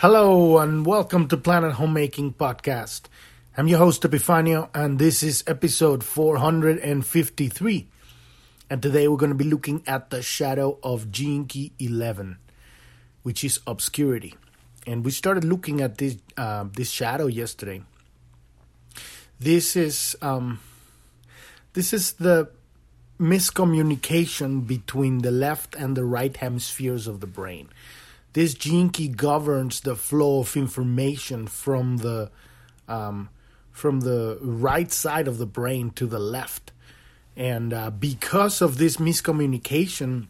Hello and welcome to Planet Homemaking Podcast. I'm your host Epifanio and this is episode 453. And today we're going to be looking at the shadow of Key 11, which is obscurity. And we started looking at this uh, this shadow yesterday. This is um, this is the miscommunication between the left and the right hemispheres of the brain this gene key governs the flow of information from the um, from the right side of the brain to the left, and uh, because of this miscommunication,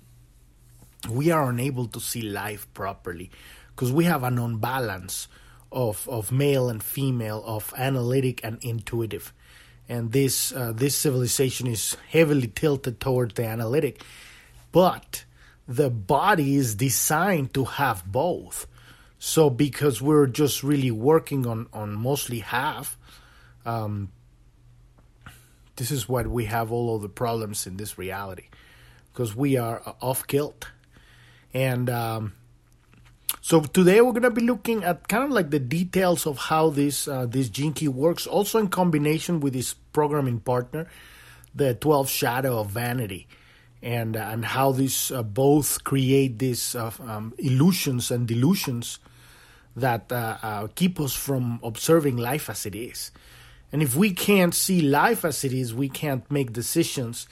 we are unable to see life properly because we have an unbalance of of male and female, of analytic and intuitive, and this uh, this civilization is heavily tilted towards the analytic, but the body is designed to have both. So because we're just really working on on mostly half, um, this is what we have all of the problems in this reality, because we are off kilt, and um, so today we're gonna be looking at kind of like the details of how this uh, this key works, also in combination with this programming partner, the twelve shadow of vanity and uh, and how these uh, both create these uh, um, illusions and delusions that keep us from observing life as it is. And if we can't see life as it is, we can't make decisions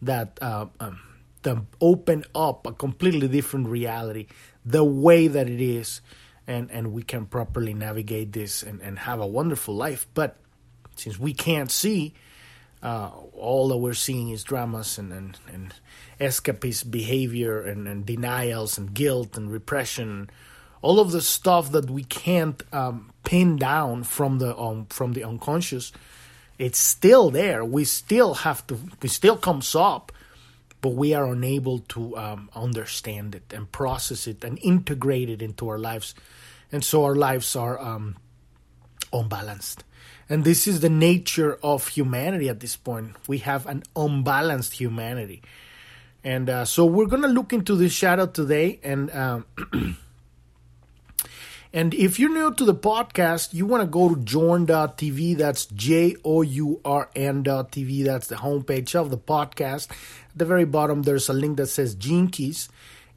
that uh, um, that open up a completely different reality, the way that it is, and and we can properly navigate this and, and have a wonderful life. But since we can't see, uh, all that we're seeing is dramas and, and, and escapist behavior and, and denials and guilt and repression. All of the stuff that we can't um, pin down from the um, from the unconscious it's still there. We still have to it still comes up but we are unable to um, understand it and process it and integrate it into our lives. And so our lives are um, unbalanced and this is the nature of humanity at this point. We have an unbalanced humanity. And uh, so we're going to look into this shadow today. And um, and if you're new to the podcast, you want to go to journ.tv. That's J O U R N.tv. That's the homepage of the podcast. At the very bottom, there's a link that says Gene Keys.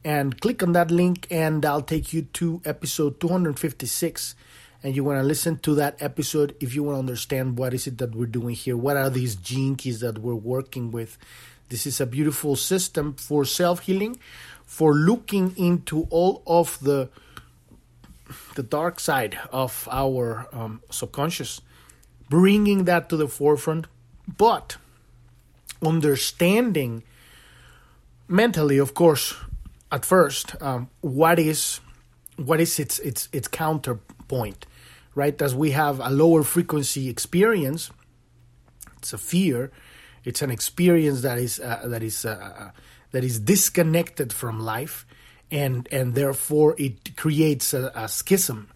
And click on that link, and I'll take you to episode 256 and you want to listen to that episode if you want to understand what is it that we're doing here. What are these gene keys that we're working with? This is a beautiful system for self-healing for looking into all of the the dark side of our um, subconscious bringing that to the forefront but understanding mentally of course at first um, what is what is its its its counterpoint right? As we have a lower frequency experience, it's a fear. It's an experience that is uh, that is uh, uh, that is disconnected from life, and and therefore it creates a, a schism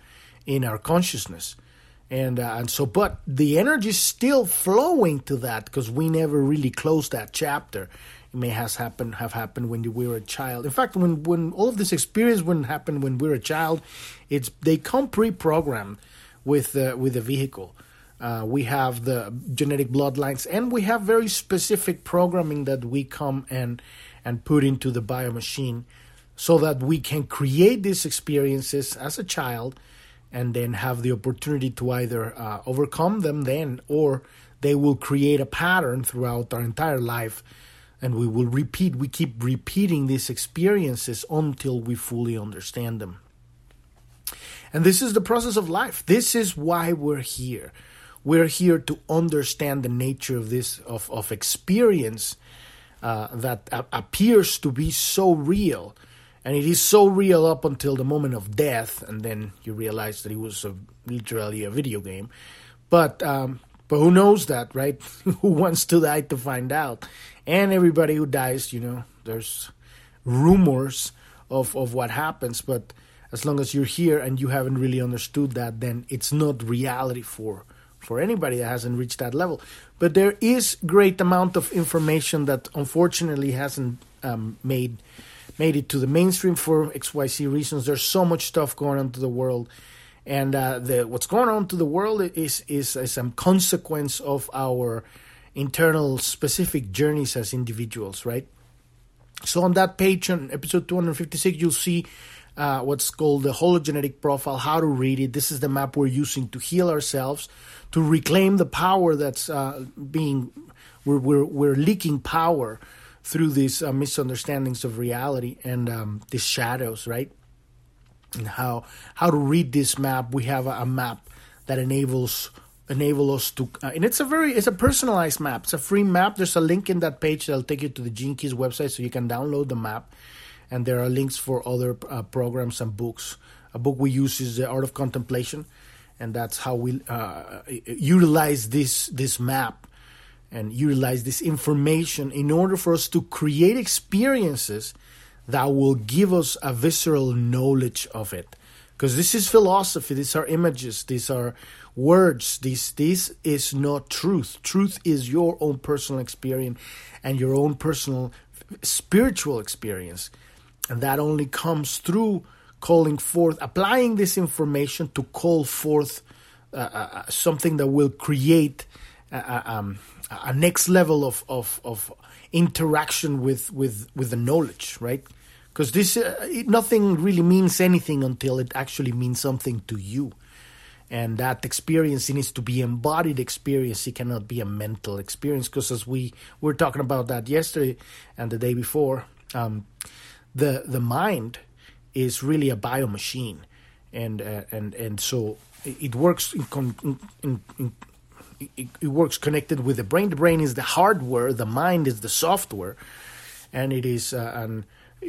in our consciousness, and uh, and so but the energy is still flowing to that because we never really closed that chapter. It may has happened have happened when we were a child. In fact, when when all of this experience wouldn't happen when we were a child, it's they come pre-programmed with the, with the vehicle. Uh, we have the genetic bloodlines, and we have very specific programming that we come and and put into the biomachine, so that we can create these experiences as a child, and then have the opportunity to either uh, overcome them then, or they will create a pattern throughout our entire life, and we will repeat. We keep repeating these experiences until we fully understand them. And this is the process of life. This is why we're here. We're here to understand the nature of this of, of experience uh, that a- appears to be so real, and it is so real up until the moment of death, and then you realize that it was a, literally a video game. But um, but who knows that, right? who wants to die to find out? And everybody who dies, you know, there's rumors of of what happens, but as long as you're here and you haven't really understood that, then it's not reality for for anybody that hasn't reached that level. But there is great amount of information that unfortunately hasn't um, made made it to the mainstream for XYZ reasons. There's so much stuff going on to the world. And uh, the, what's going on to the world is, is, is a consequence of our internal specific journeys as individuals, right? So on that page, on episode 256, you'll see uh, what's called the hologenetic profile, how to read it. This is the map we're using to heal ourselves, to reclaim the power that's uh, being, we're, we're, we're leaking power through these uh, misunderstandings of reality and um, these shadows, right? And how how to read this map. We have a, a map that enables enable us to uh, and it's a very it's a personalized map it's a free map there's a link in that page that'll take you to the gene keys website so you can download the map and there are links for other uh, programs and books a book we use is the art of contemplation and that's how we uh, utilize this this map and utilize this information in order for us to create experiences that will give us a visceral knowledge of it. Because this is philosophy, these are images, these are words, this this is not truth. Truth is your own personal experience and your own personal spiritual experience. And that only comes through calling forth, applying this information to call forth uh, uh, uh something that will create uh, uh um, a next level of, of, of interaction with, with, with the knowledge, right? Because this it, nothing really means anything until it actually means something to you, and that experience needs to be embodied experience. It cannot be a mental experience. Because as we were talking about that yesterday and the day before, um, the the mind is really a bio machine, and uh, and and so it works in, in, in, it, it works connected with the brain. The brain is the hardware, the mind is the software, and it is uh, an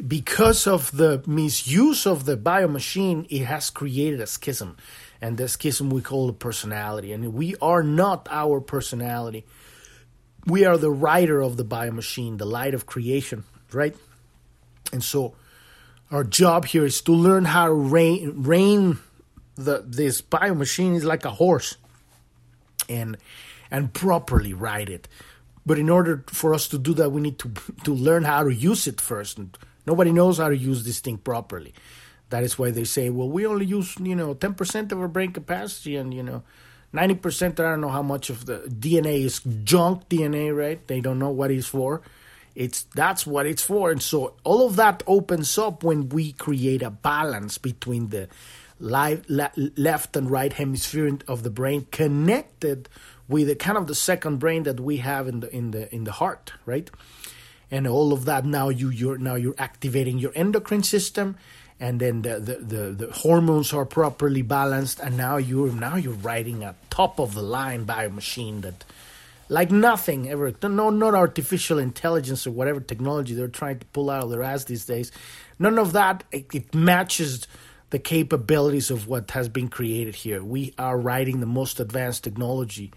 because of the misuse of the biomachine, it has created a schism. And the schism we call a personality. And we are not our personality. We are the writer of the biomachine, the light of creation, right? And so our job here is to learn how to rein, rein the this biomachine is like a horse and and properly ride it. But in order for us to do that, we need to to learn how to use it first. And nobody knows how to use this thing properly. That is why they say, well, we only use you know ten percent of our brain capacity, and you know. 90% I don't know how much of the DNA is junk DNA, right? They don't know what it's for. It's that's what it's for. And so all of that opens up when we create a balance between the live, le- left and right hemisphere of the brain connected with the kind of the second brain that we have in the in the in the heart, right? And all of that now you you're now you're activating your endocrine system, and then the the, the, the hormones are properly balanced, and now you're now you're riding a top of the line bio machine that like nothing ever no not artificial intelligence or whatever technology they're trying to pull out of their ass these days none of that it, it matches the capabilities of what has been created here. We are riding the most advanced technology,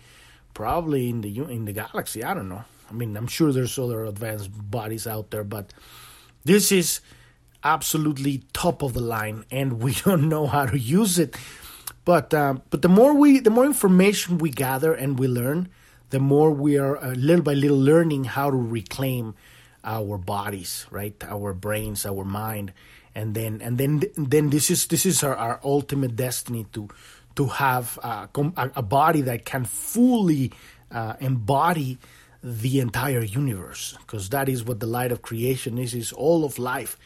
probably in the in the galaxy. I don't know. I mean, I'm sure there's other advanced bodies out there, but this is absolutely top of the line, and we don't know how to use it. But uh, but the more we the more information we gather and we learn, the more we are uh, little by little learning how to reclaim our bodies, right? Our brains, our mind. And then and then then this is this is our, our ultimate destiny to to have a, a body that can fully uh, embody the entire universe. Because that is what the light of creation is is all of life.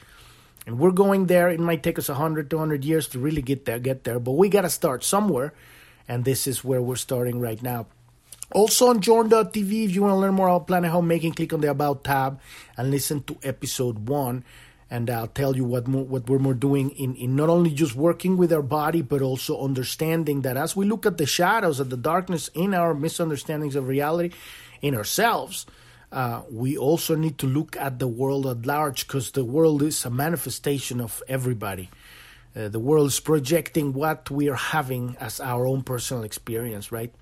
And we're going there. It might take us 100 200 years to really get there get there but we got to start somewhere. And this is where we're starting right now also on journ.tv if you want to learn more about planet homemaking click on the about tab and listen to episode one and I'll tell you what more, what we're more doing in, in not only just working with our body, but also understanding that as we look at the shadows of the darkness in our misunderstandings of reality in ourselves, uh, we also need to look at the world at large because the world is a manifestation of everybody. Uh, the world is projecting what we are having as our own personal experience, right?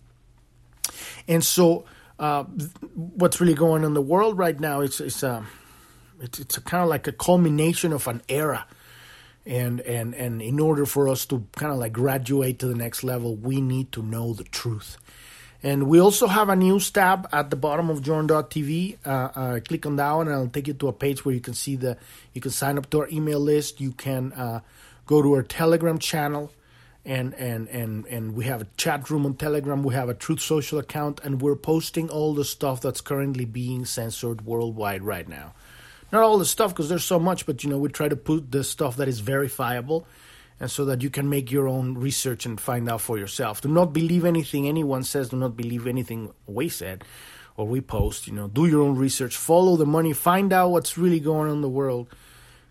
And so, uh, what's really going on in the world right now? It's it's uh, it's it's kind of like a culmination of an era, and and and in order for us to kind of like graduate to the next level, we need to know the truth. And we also have a news tab at the bottom of Journ.tv. Uh, uh, click on that one, and it'll take you to a page where you can see the. You can sign up to our email list. You can uh, go to our Telegram channel, and and and and we have a chat room on Telegram. We have a Truth Social account, and we're posting all the stuff that's currently being censored worldwide right now. Not all the stuff because there's so much, but you know we try to put the stuff that is verifiable and so that you can make your own research and find out for yourself. Do not believe anything anyone says. Do not believe anything we said or we post. You know, do your own research. Follow the money. Find out what's really going on in the world.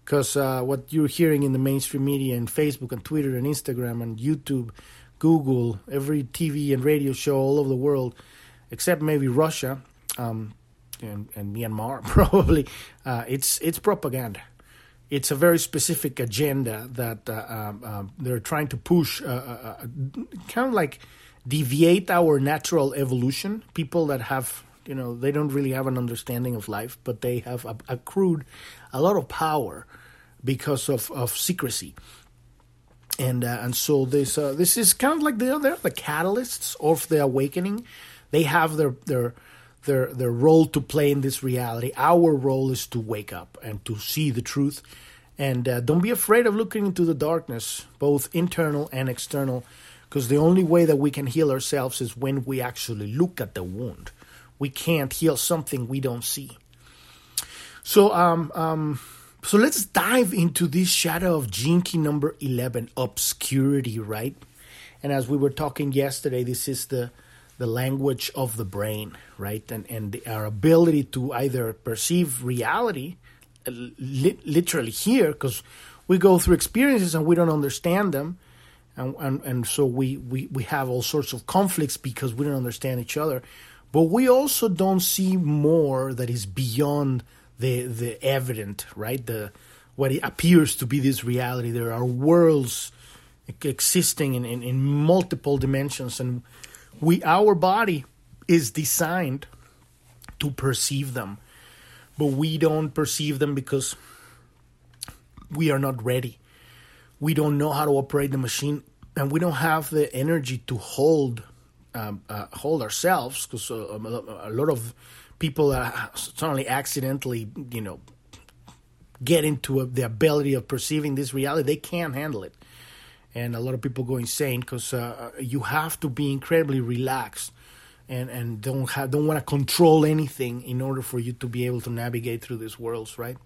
Because uh, what you're hearing in the mainstream media and Facebook and Twitter and Instagram and YouTube, Google, every TV and radio show all over the world, except maybe Russia um, and, and Myanmar, probably, uh, it's it's propaganda it's a very specific agenda that uh, um, um, they're trying to push, uh, uh, uh, kind of like deviate our natural evolution. People that have, you know, they don't really have an understanding of life, but they have accrued a lot of power because of, of secrecy. And uh, and so this uh, this is kind of like they're, they're the catalysts of the awakening. They have their their their their role to play in this reality. Our role is to wake up and to see the truth and uh, don't be afraid of looking into the darkness, both internal and external, because the only way that we can heal ourselves is when we actually look at the wound. We can't heal something we don't see. So, um, um, so let's dive into this shadow of Key number eleven, obscurity, right? And as we were talking yesterday, this is the the language of the brain, right? And and our ability to either perceive reality li- literally here because we go through experiences and we don't understand them and, and, and so we, we, we have all sorts of conflicts because we don't understand each other but we also don't see more that is beyond the the evident right? The what it appears to be this reality. There are worlds existing in, in, in multiple dimensions and we our body is designed to perceive them. But we don't perceive them because we are not ready. We don't know how to operate the machine, and we don't have the energy to hold um, uh, hold ourselves because uh, a lot of people uh, suddenly accidentally, you know, get into a, the ability of perceiving this reality. They can't handle it, and a lot of people go insane because uh, you have to be incredibly relaxed and and don't have don't want to control anything in order for you to be able to navigate through these worlds, right?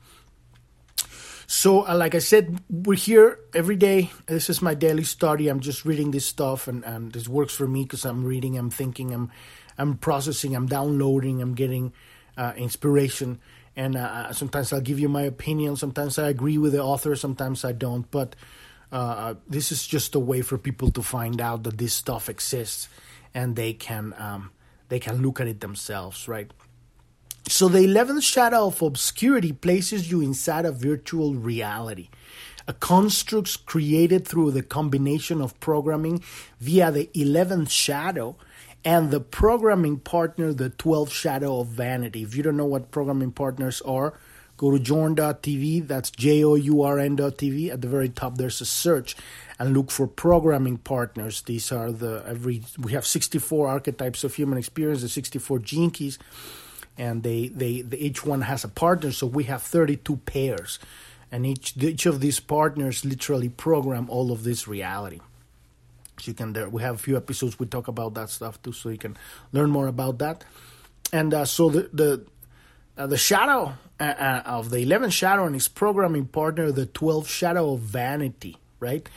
So, uh, like I said, we're here every day. This is my daily study. I'm just reading this stuff, and, and this works for me because I'm reading, I'm thinking, I'm I'm processing, I'm downloading, I'm getting uh, inspiration. And uh, uh sometimes I'll give you my opinion. Sometimes I agree with the author. Sometimes I don't. But uh, this is just a way for people to find out that this stuff exists and they can um, they can look at it themselves, right? So the 11th shadow of obscurity places you inside a virtual reality, a construct created through the combination of programming via the 11th shadow and the programming partner, the 12th shadow of vanity. If you don't know what programming partners are, go to journ.tv. That's J O U R N.tv. At the very top, there's a search and look for programming partners. These are the every we have 64 archetypes of human experience, the 64 gene and they, they, they each one has a partner. So we have 32 pairs, and each each of these partners literally program all of this reality. So you can there we have a few episodes we talk about that stuff too, so you can learn more about that. And uh, so the the uh, the shadow uh, uh of the 11th shadow and his programming partner, the 12th shadow of vanity, right?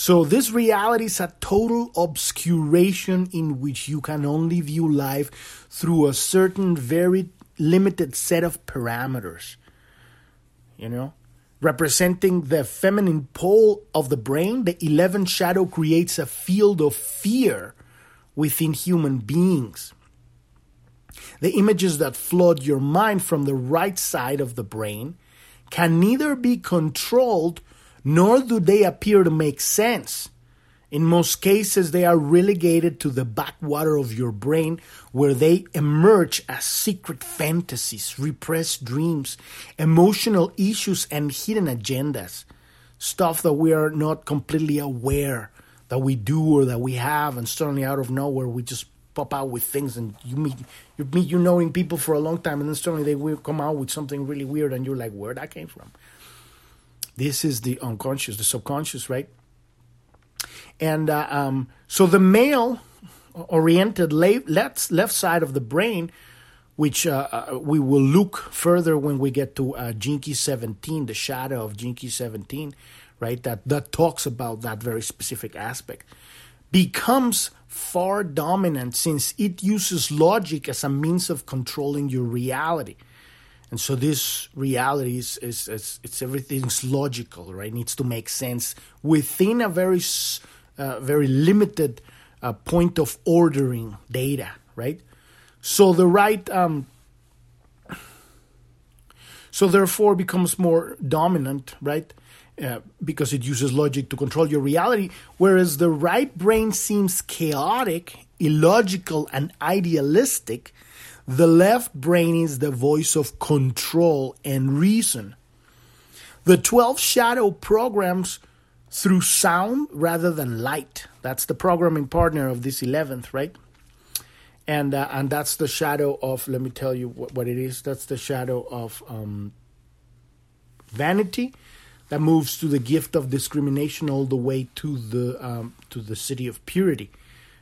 So this reality is a total obscuration in which you can only view life through a certain very limited set of parameters. You know, representing the feminine pole of the brain, the 11th shadow creates a field of fear within human beings. The images that flood your mind from the right side of the brain can neither be controlled nor do they appear to make sense. In most cases, they are relegated to the backwater of your brain where they emerge as secret fantasies, repressed dreams, emotional issues, and hidden agendas. Stuff that we are not completely aware that we do or that we have, and suddenly out of nowhere we just pop out with things, and you meet you meet you knowing people for a long time, and then suddenly they will come out with something really weird, and you're like, where that came from? This is the unconscious, the subconscious, right? And uh, um, so the male oriented left, left side of the brain, which uh, uh, we will look further when we get to uh, Gene 17, the shadow of Gene Key 17, right? That, that talks about that very specific aspect, becomes far dominant since it uses logic as a means of controlling your reality. And so this reality is, is, is it's everything's logical, right? It needs to make sense within a very uh, very limited uh, point of ordering data, right? So the right, um, so therefore becomes more dominant, right? Uh, because it uses logic to control your reality, whereas the right brain seems chaotic, illogical, and idealistic. The left brain is the voice of control and reason. The 12 shadow programs through sound rather than light. That's the programming partner of this 11th, right? And uh, and that's the shadow of. Let me tell you what, what it is. That's the shadow of um, vanity that moves to the gift of discrimination all the way to the um, to the Siddhi of purity.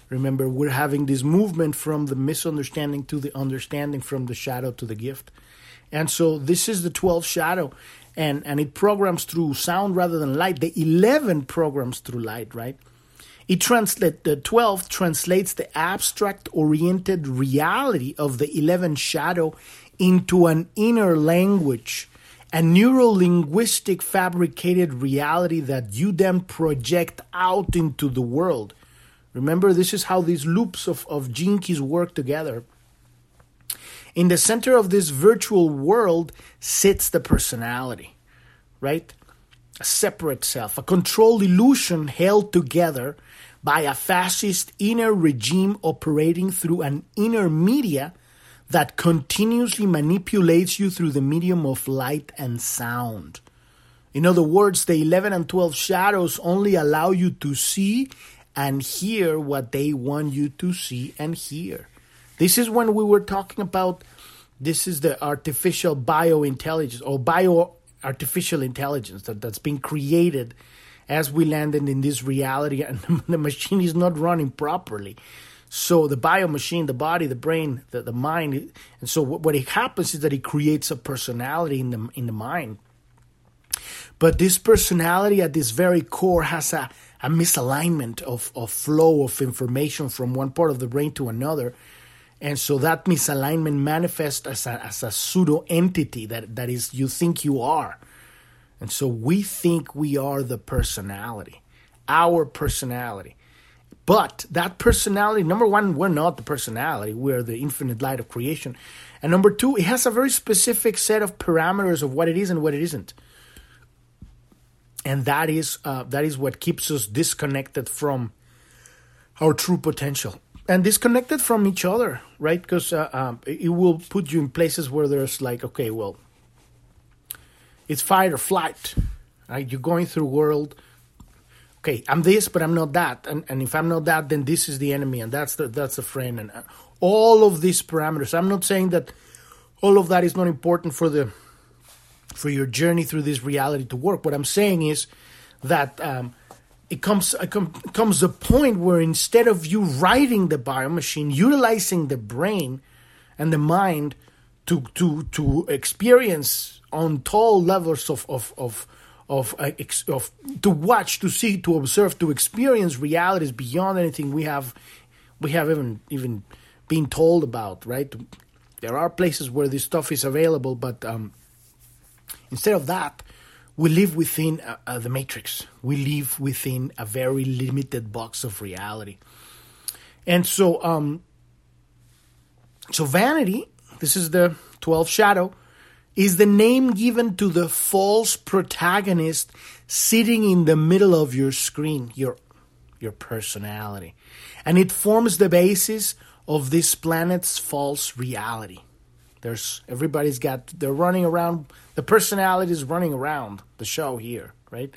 Remember, we're having this movement from the misunderstanding to the understanding, from the shadow to the gift. And so this is the 12th shadow and and it programs through sound rather than light. The 11 programs through light, right? It translate the 12 translates the abstract oriented reality of the 11 shadow into an inner language, a neuro linguistic fabricated reality that you then project out into the world. Remember, this is how these loops of, of keys work together. In the center of this virtual world sits the personality, right? A separate self, a controlled illusion held together by a fascist inner regime operating through an inner media that continuously manipulates you through the medium of light and sound. In other words, the 11 and 12 shadows only allow you to see and hear what they want you to see and hear. This is when we were talking about this is the artificial biointelligence or bio artificial intelligence that, that's been created as we landed in this reality and the machine is not running properly. So the bio machine, the body, the brain, the, the mind, and so what, what it happens is that it creates a personality in the in the mind. But this personality at this very core has a, a misalignment of, of flow of information from one part of the brain to another and so that misalignment manifests as a, as a pseudo entity that, that is you think you are. And so we think we are the personality, our personality. But that personality, number one, we're not the personality, we're the infinite light of creation. And number two, it has a very specific set of parameters of what it is and what it isn't. And that is uh, that is what keeps us disconnected from our true potential and disconnected from each other, right? Because uh, um, it will put you in places where there's like, okay, well, it's fight or flight, right? You're going through world. Okay, I'm this, but I'm not that, and and if I'm not that, then this is the enemy, and that's the that's the friend, and uh, all of these parameters. I'm not saying that all of that is not important for the for your journey through this reality to work. What I'm saying is that. Um, it comes it comes a point where instead of you writing the bio machine, utilizing the brain and the mind to to to experience on tall levels of of of of, uh, of to watch, to see, to observe, to experience realities beyond anything we have we have even even been told about. Right? There are places where this stuff is available, but um, instead of that, we live within uh, uh, the matrix. We live within a very limited box of reality. And so, um, so vanity, this is the 12th shadow, is the name given to the false protagonist sitting in the middle of your screen, your, your personality. And it forms the basis of this planet's false reality. There's everybody's got they're running around. The personality is running around the show here, right?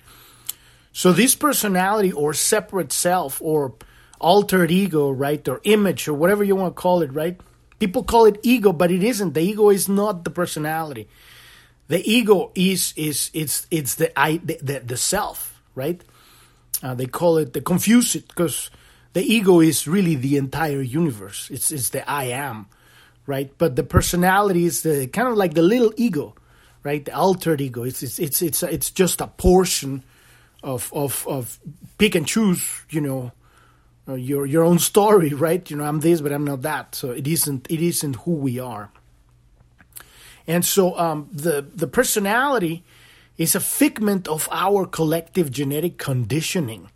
So this personality or separate self or altered ego, right, or image, or whatever you want to call it, right? People call it ego, but it isn't. The ego is not the personality. The ego is is it's it's the I the, the, the self, right? Uh, they call it the confuse it because the ego is really the entire universe. It's it's the I am, right? But the personality is the kind of like the little ego, right? The altered ego. It's it's it's it's, it's just a portion of of of pick and choose, you know, uh, your your own story, right? You know, I'm this, but I'm not that. So it isn't it isn't who we are. And so um, the the personality is a figment of our collective genetic conditioning,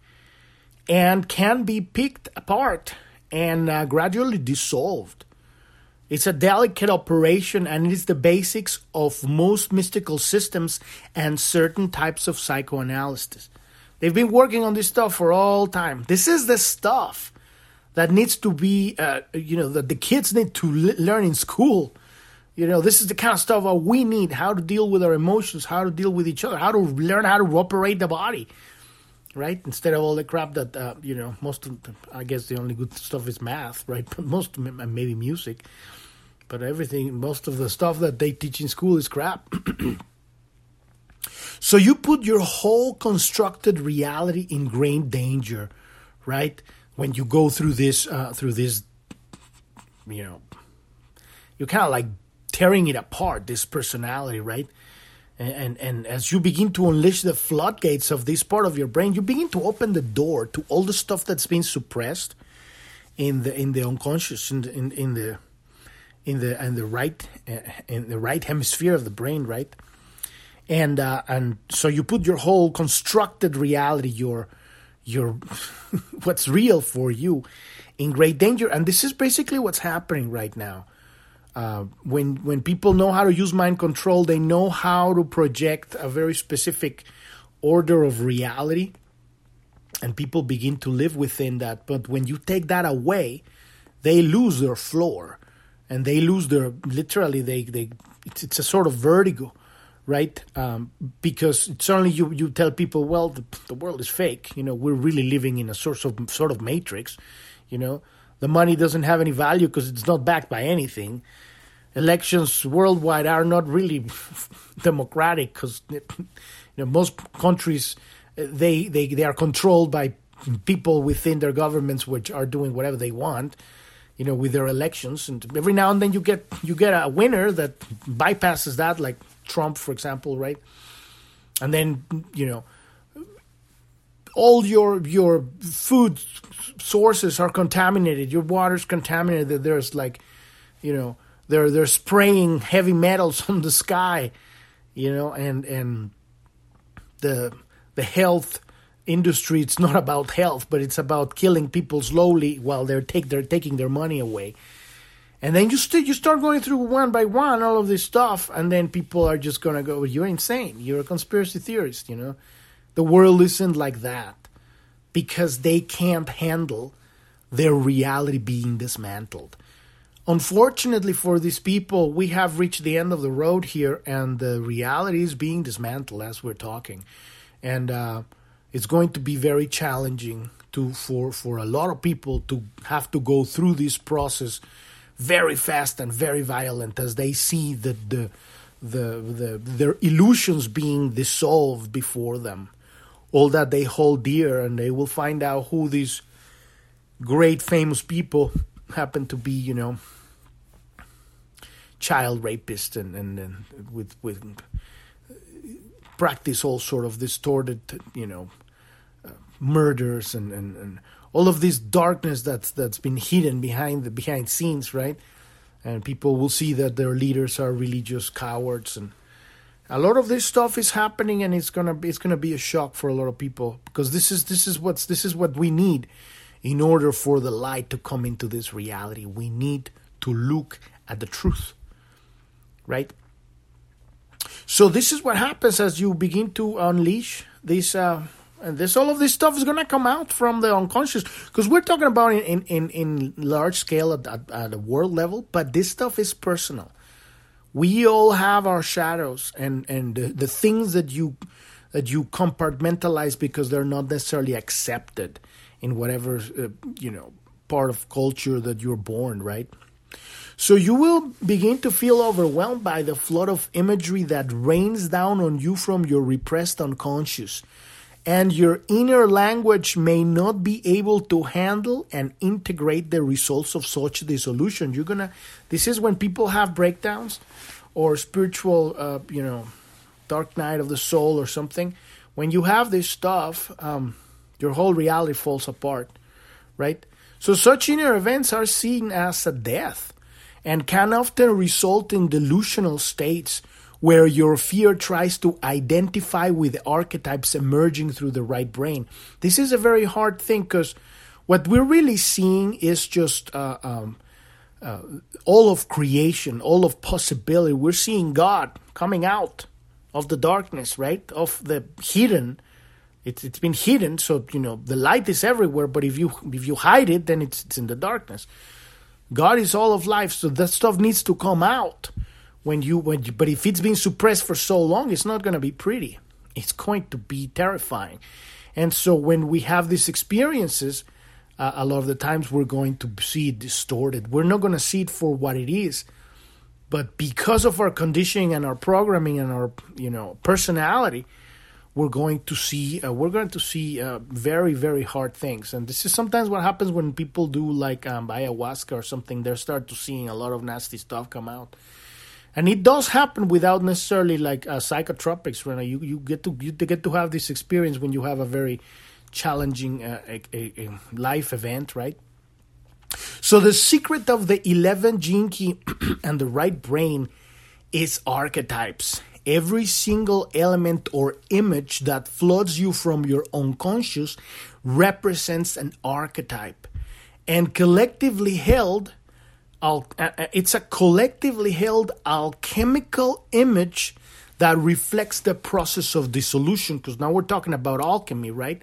and can be picked apart and uh, gradually dissolved. It's a delicate operation and it is the basics of most mystical systems and certain types of psychoanalysis. They've been working on this stuff for all time. This is the stuff that needs to be, uh, you know, that the kids need to learn in school. You know, this is the kind of stuff that we need how to deal with our emotions, how to deal with each other, how to learn how to operate the body, right? Instead of all the crap that, uh, you know, most of, I guess the only good stuff is math, right? But most, maybe music. But everything, most of the stuff that they teach in school is crap. So you put your whole constructed reality in great danger, right? When you go through this, uh, through this, you know, you're kind of like tearing it apart. This personality, right? And, and and as you begin to unleash the floodgates of this part of your brain, you begin to open the door to all the stuff that's been suppressed in the in the unconscious in the in, in the in the in the right uh, in the right hemisphere of the brain, right? and uh, and so you put your whole constructed reality, your your what's real for you, in great danger. And this is basically what's happening right now. Uh, when when people know how to use mind control, they know how to project a very specific order of reality, and people begin to live within that. But when you take that away, they lose their floor, and they lose their literally they they it's, it's a sort of vertigo right? Um, because certainly you you tell people, well, the, the world is fake. You know, we're really living in a sort of sort of matrix. You know, the money doesn't have any value because it's not backed by anything. Elections worldwide are not really democratic because you know most countries they they they are controlled by people within their governments which are doing whatever they want you know with their elections and every now and then you get you get a winner that bypasses that like Trump, for example, right? And then you know all your your food sources are contaminated. Your water's contaminated. There's like, you know, they're they're spraying heavy metals on the sky, you know, and and the the health industry. It's not about health, but it's about killing people slowly while they're take they're taking their money away. And then you st- you start going through one by one all of this stuff, and then people are just gonna go, "You're insane. You're a conspiracy theorist." You know, the world isn't like that because they can't handle their reality being dismantled. Unfortunately for these people, we have reached the end of the road here, and the reality is being dismantled as we're talking, and uh, it's going to be very challenging to for for a lot of people to have to go through this process very fast and very violent as they see the, the, the, the, their illusions being dissolved before them. All that they hold dear, and they will find out who these great famous people happen to be, you know, child rapists and, and, and with, with practice all sort of distorted, you know, murders and, and, and all of this darkness that's that's been hidden behind the behind scenes, right? And people will see that their leaders are religious cowards, and a lot of this stuff is happening, and it's gonna be, it's gonna be a shock for a lot of people because this is this is what's this is what we need in order for the light to come into this reality. We need to look at the truth, right? So this is what happens as you begin to unleash this. Uh, and this all of this stuff is going to come out from the unconscious because we're talking about in, in, in large scale at, at, at a world level but this stuff is personal we all have our shadows and and the, the things that you that you compartmentalize because they're not necessarily accepted in whatever uh, you know part of culture that you're born, right? So you will begin to feel overwhelmed by the flood of imagery that rains down on you from your repressed unconscious. And your inner language may not be able to handle and integrate the results of such dissolution. You're gonna, this is when people have breakdowns or spiritual, uh, you know, dark night of the soul or something. When you have this stuff, um, your whole reality falls apart, right? So such inner events are seen as a death and can often result in delusional states where your fear tries to identify with the archetypes emerging through the right brain. This is a very hard thing because what we're really seeing is just uh, um, uh, all of creation, all of possibility. We're seeing God coming out of the darkness, right? Of the hidden. It's it's been hidden, so you know the light is everywhere. But if you if you hide it, then it's it's in the darkness. God is all of life, so that stuff needs to come out when you when you, but if it's been suppressed for so long, it's not going to be pretty. It's going to be terrifying. And so when we have these experiences, uh, a lot of the times we're going to see it distorted. We're not going to see it for what it is. But because of our conditioning and our programming and our you know personality, we're going to see uh, we're going to see uh, very very hard things and this is sometimes what happens when people do like um, ayahuasca or something they start to seeing a lot of nasty stuff come out and it does happen without necessarily like uh, psychotropics right you you get to you get to have this experience when you have a very challenging uh, a, a, a life event right so the secret of the 11 gene and the right brain is archetypes Every single element or image that floods you from your unconscious represents an archetype. And collectively held, uh, uh, it's a collectively held alchemical image that reflects the process of dissolution. Because now we're talking about alchemy, right?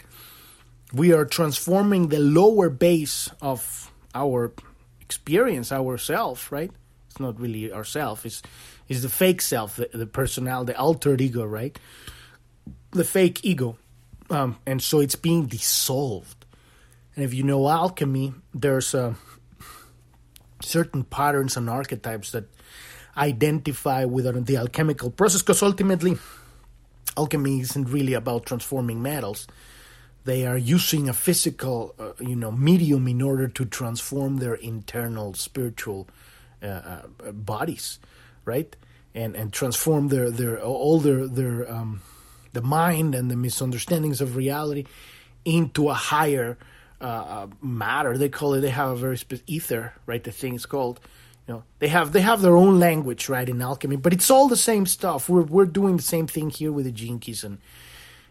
We are transforming the lower base of our experience, ourself, right? It's not really ourself. It's is the fake self, the, the personal, the altered ego, right? The fake ego. Um, and so it's being dissolved. And if you know alchemy, there's uh, certain patterns and archetypes that identify with the alchemical process because ultimately alchemy isn't really about transforming metals they are using a physical uh, you know medium in order to transform their internal spiritual uh, uh, bodies right? And and transform their their all their their um, the mind and the misunderstandings of reality into a higher uh, uh matter. They call it. They have a very specific ether, right? The thing is called. You know, they have they have their own language, right, in alchemy, but it's all the same stuff. We're we're doing the same thing here with the Gene Keys, and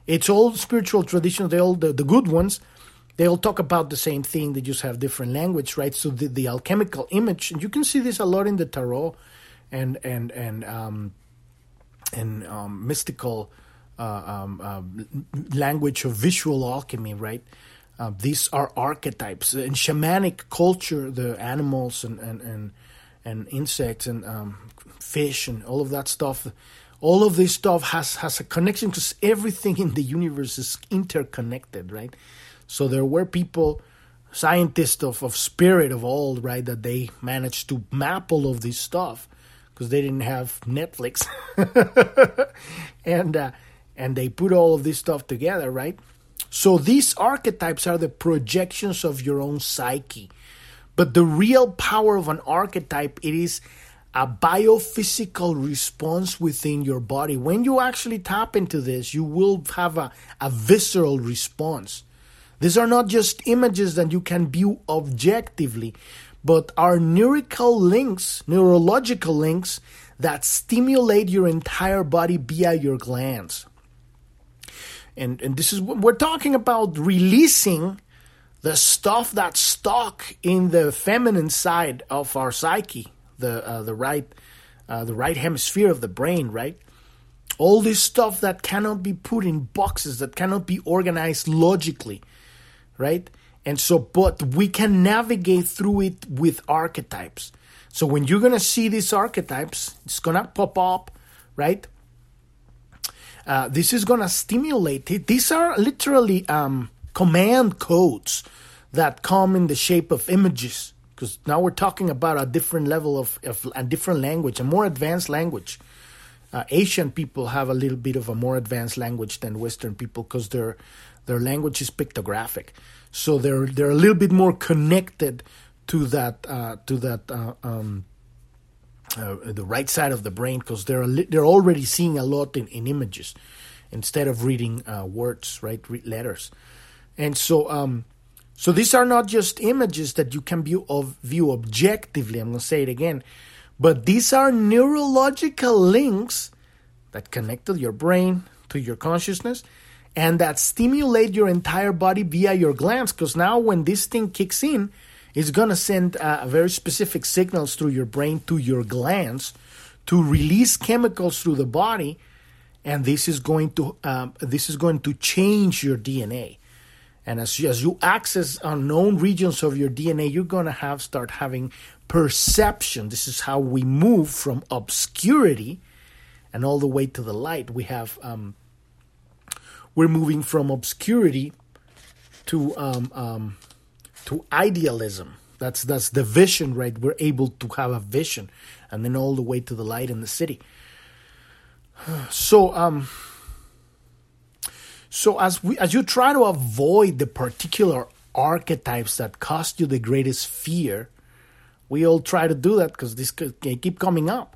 it's all spiritual traditions. They all the, the good ones they all talk about the same thing they just have different language right so the, the alchemical image and you can see this a lot in the tarot and and and um, and um, mystical uh, um, uh, language of visual alchemy, right? Uh, these are archetypes in shamanic culture. The animals and and and, and insects and um, fish and all of that stuff. All of this stuff has has a connection because everything in the universe is interconnected, right? So there were people scientists of, of spirit of old, right, that they managed to map all of this stuff because they didn't have Netflix, and uh, and they put all of this stuff together, right? So these archetypes are the projections of your own psyche, but the real power of an archetype it is a biophysical response within your body. When you actually tap into this, you will have a, a visceral response. These are not just images that you can view objectively, but are neurical links, neurological links that stimulate your entire body via your glands. And, and this is we're talking about releasing the stuff that's stuck in the feminine side of our psyche, the uh, the right uh, the right hemisphere of the brain, right? All this stuff that cannot be put in boxes, that cannot be organized logically, right? And so, but we can navigate through it with archetypes. So when you're to see these archetypes, it's to pop up, right? Uh, this is going to stimulate it. These are literally um, command codes that come in the shape of images. Because now we're talking about a different level of, of a different language, a more advanced language. Uh, Asian people have a little bit of a more advanced language than Western people because their their language is pictographic, so they're they're a little bit more connected to that uh, to that uh, um, uh, the right side of the brain because they're they're already seeing a lot in, in images instead of reading uh, words, right? Letters, and so um, so these are not just images that you can view of view objectively. I'm going to say it again, but these are neurological links that connect your brain to your consciousness and that stimulate your entire body via your glands because now when this thing kicks in it's going to send uh, very specific signals through your brain to your glands to release chemicals through the body, and this is going to um, this is going to change your DNA. And as you, as you access unknown regions of your DNA, you're going to have start having perception. This is how we move from obscurity and all the way to the light. We have um, we're moving from obscurity to um, um, to idealism. That's that's the vision, right? We're able to have a vision, and then all the way to the light in the Siddhi. So um. So as we as you try to avoid the particular archetypes that cost you the greatest fear, we all try to do that because this keep coming up.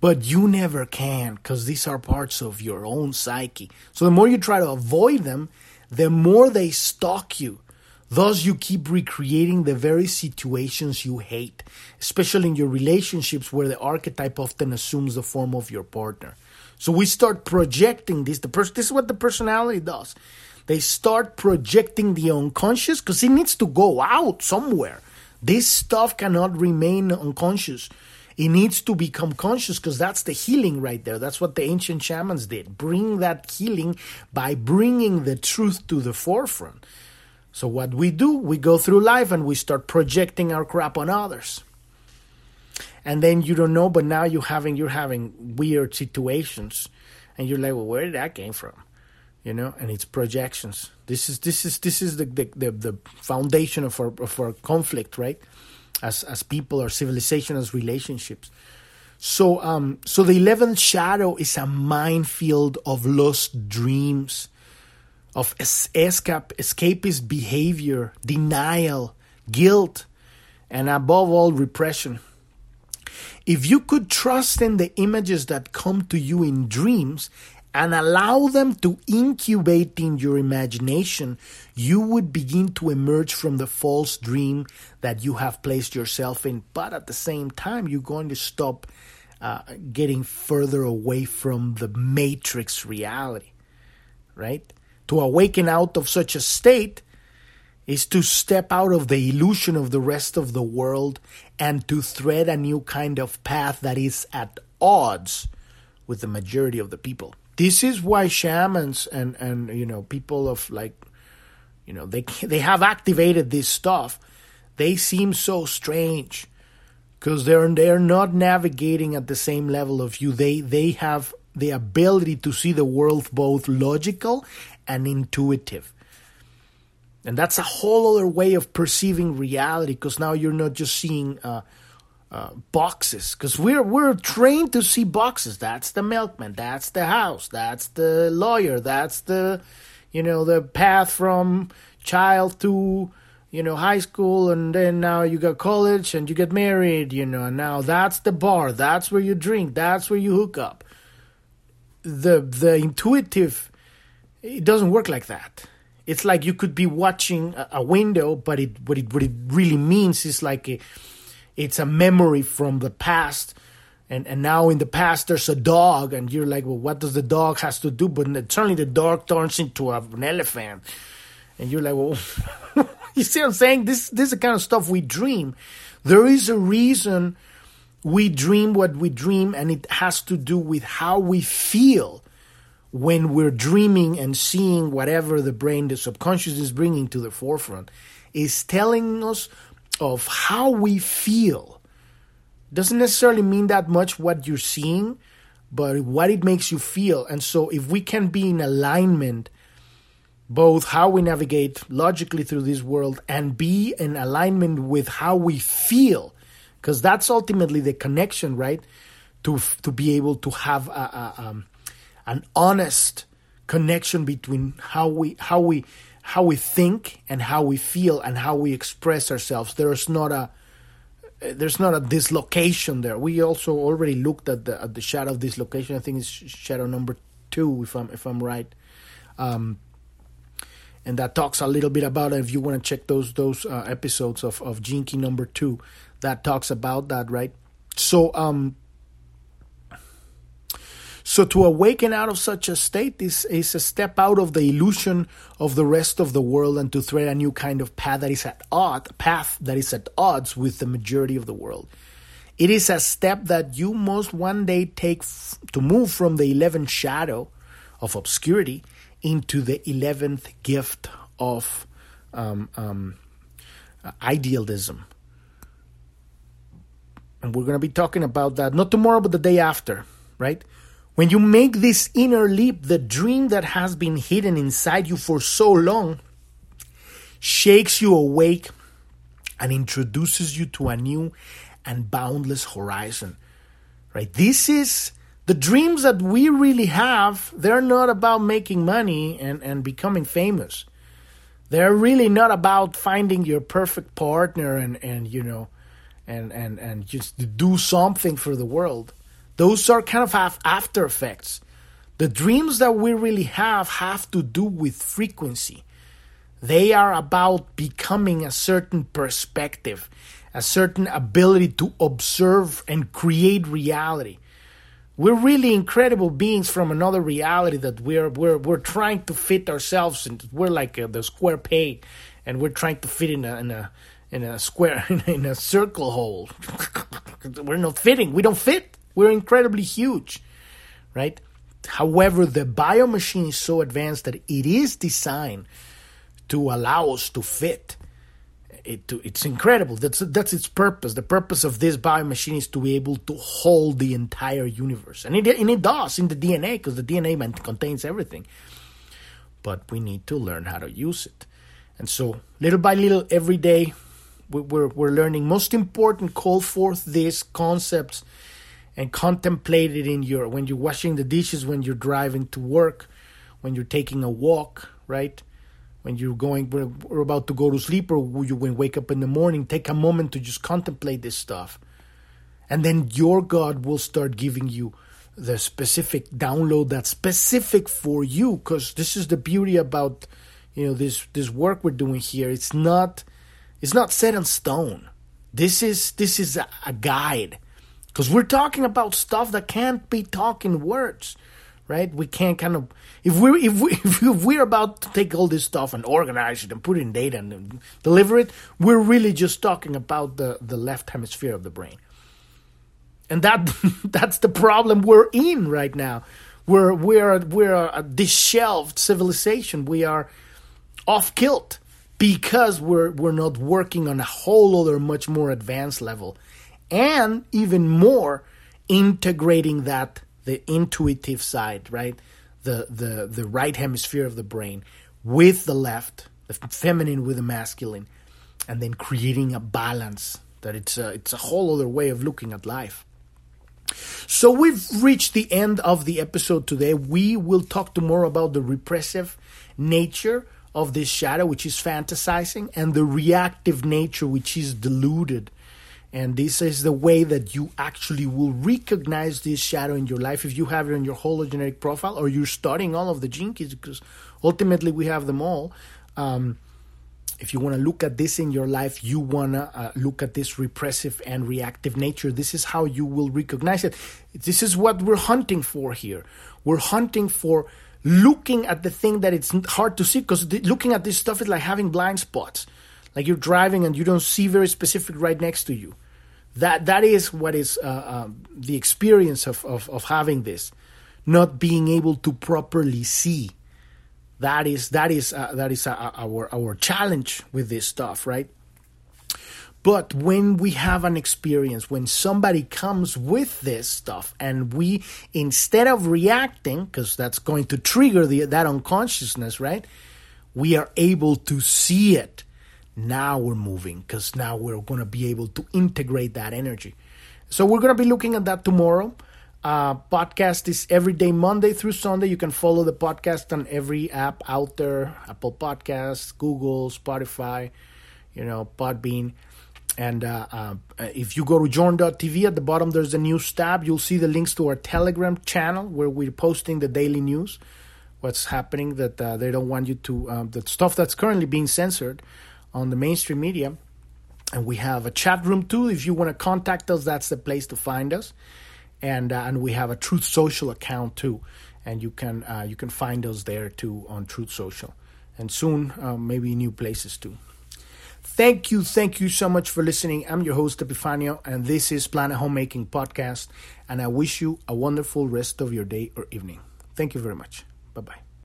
But you never can because these are parts of your own psyche. So the more you try to avoid them, the more they stalk you. Thus, you keep recreating the very situations you hate, especially in your relationships where the archetype often assumes the form of your partner. So we start projecting this. The person, this is what the personality does. They start projecting the unconscious because it needs to go out somewhere. This stuff cannot remain unconscious. It needs to become conscious because that's the healing right there. That's what the ancient shamans did. Bring that healing by bringing the truth to the forefront. So what we do, we go through life and we start projecting our crap on others. And then you don't know, but now you're having you're having weird situations, and you're like, well, where did that came from? You know, and it's projections. This is this is this is the the, the, the foundation of our of our conflict, right? As as people, our civilization, as relationships. So um so the eleventh shadow is a minefield of lost dreams of escape, escapist behavior, denial, guilt, and above all, repression. If you could trust in the images that come to you in dreams and allow them to incubate in your imagination, you would begin to emerge from the false dream that you have placed yourself in. But at the same time, you're going to stop uh, getting further away from the matrix reality, right? To awaken out of such a state is to step out of the illusion of the rest of the world and to thread a new kind of path that is at odds with the majority of the people. This is why shamans and, and you know people of like you know they they have activated this stuff. They seem so strange because they're they're not navigating at the same level of you. They they have the ability to see the world both logical and intuitive. And that's a whole other way of perceiving reality because now you're not just seeing uh, uh, boxes because we're we're trained to see boxes. That's the milkman. That's the house. That's the lawyer. That's the you know the path from child to you know high school and then now you got college and you get married you know now that's the bar that's where you drink that's where you hook up the the intuitive it doesn't work like that. It's like you could be watching a, window, but it what it what it really means is like a, it's a memory from the past. And, and now in the past there's a dog and you're like well what does the dog has to do? But suddenly the dog turns into a, an elephant. And you're like well you see what i'm saying? This this is the kind of stuff we dream. There is a reason we dream what we dream and it has to do with how we feel when we're dreaming and seeing whatever the brain, the subconscious is bringing to the forefront, is telling us of how we feel. Doesn't necessarily mean that much what you're seeing, but what it makes you feel. And so, if we can be in alignment both how we navigate logically through this world and be in alignment with how we feel because that's ultimately the connection right to to be able to have a, a, um, an honest connection between how we how we how we think and how we feel and how we express ourselves there's not a there's not a dislocation there we also already looked at the at the shadow dislocation i think it's shadow number 2 if i'm if i'm right um, and that talks a little bit about it. If you want to check those those uh, episodes of of Key number two, that talks about that, right? So, um, so to awaken out of such a state is is a step out of the illusion of the rest of the world and to tread a new kind of path that is at odd path that is at odds with the majority of the world. It is a step that you must one day take f- to move from the eleventh shadow of obscurity into the 11th gift of um, um, idealism. And we're going to be talking about that not tomorrow, but the day after, right? When you make this inner leap, the dream that has been hidden inside you for so long shakes you awake and introduces you to a new and boundless horizon, right? This is the dreams that we really have, they're not about making money and, and becoming famous. They're really not about finding your perfect partner and, and you know and, and, and just do something for the world. Those are kind of after effects. The dreams that we really have have to do with frequency. They are about becoming a certain perspective, a certain ability to observe and create reality. We're really incredible beings from another reality that we're we're we're trying to fit ourselves and we're like a, the square peg and we're trying to fit in a in a in a square in a circle hole. We're not fitting. We don't fit we're incredibly huge right however the bio machine is so advanced that it is designed to allow us to fit it to, it's incredible. That's that's its purpose. The purpose of this bio machine is to be able to hold the entire universe, and it and it does in the DNA because the DNA contains everything. But we need to learn how to use it, and so little by little, every day, we're we're learning. Most important, call forth these concepts and contemplate it in your when you're washing the dishes, when you're driving to work, when you're taking a walk, right? when you're going we're, about to go to sleep or you when wake up in the morning take a moment to just contemplate this stuff. And then your god will start giving you the specific download that's specific for you because this is the beauty about you know this this work we're doing here. It's not it's not set in stone. This is this is a, a guide because we're talking about stuff that can't be talking words right? We can't kind of if we're if we if we're about to take all this stuff and organize it and put it in data and deliver it, we're really just talking about the the left hemisphere of the brain, and that that's the problem we're in right now. We're we're we're a disheveled civilization. We are off kilt because we're we're not working on a whole other much more advanced level, and even more integrating that the intuitive side, right? The the the right hemisphere of the brain with the left, the feminine with the masculine, and then creating a balance that it's a, it's a whole other way of looking at life. So we've reached the end of the episode today. We will talk tomorrow about the repressive nature of this shadow, which is fantasizing, and the reactive nature, which is deluded and this is the way that you actually will recognize this shadow in your life if you have it in your hologenetic profile or you're studying all of the gene keys because ultimately we have them all. Um, if you want to look at this in your life, you want to uh, look at this repressive and reactive nature. This is how you will recognize it. This is what we're hunting for here. We're hunting for looking at the thing that it's hard to see because looking at this stuff is like having blind spots. Like you're driving and you don't see very specific right next to you that that is what is uh, uh, the experience of, of, of having this. Not being able to properly see. That is that is uh, that is uh, our our challenge with this stuff right? But when we have an experience when somebody comes with this stuff and we instead of reacting because that's going to trigger the that unconsciousness right? We are able to see it. Now we're moving because now we're going to be able to integrate that energy. So we're going to be looking at that tomorrow. Uh, podcast is every day, Monday through Sunday. You can follow the podcast on every app out there Apple Podcasts, Google, Spotify, you know, Podbean. And uh, uh, if you go to journ.tv at the bottom, there's a news tab. You'll see the links to our Telegram channel where we're posting the daily news, what's happening that uh, they don't want you to, um, the stuff that's currently being censored on the mainstream media. And we have a chat room too. If you want to contact us, that's the place to find us and uh, and we have a Truth Social account too, and you can uh, you can find us there too on Truth Social, and soon uh, maybe new places too. Thank you, thank you so much for listening. I'm your host Epifanio, and this is Planet Homemaking Podcast, and I wish you a wonderful rest of your day or evening. Thank you very much. Bye bye.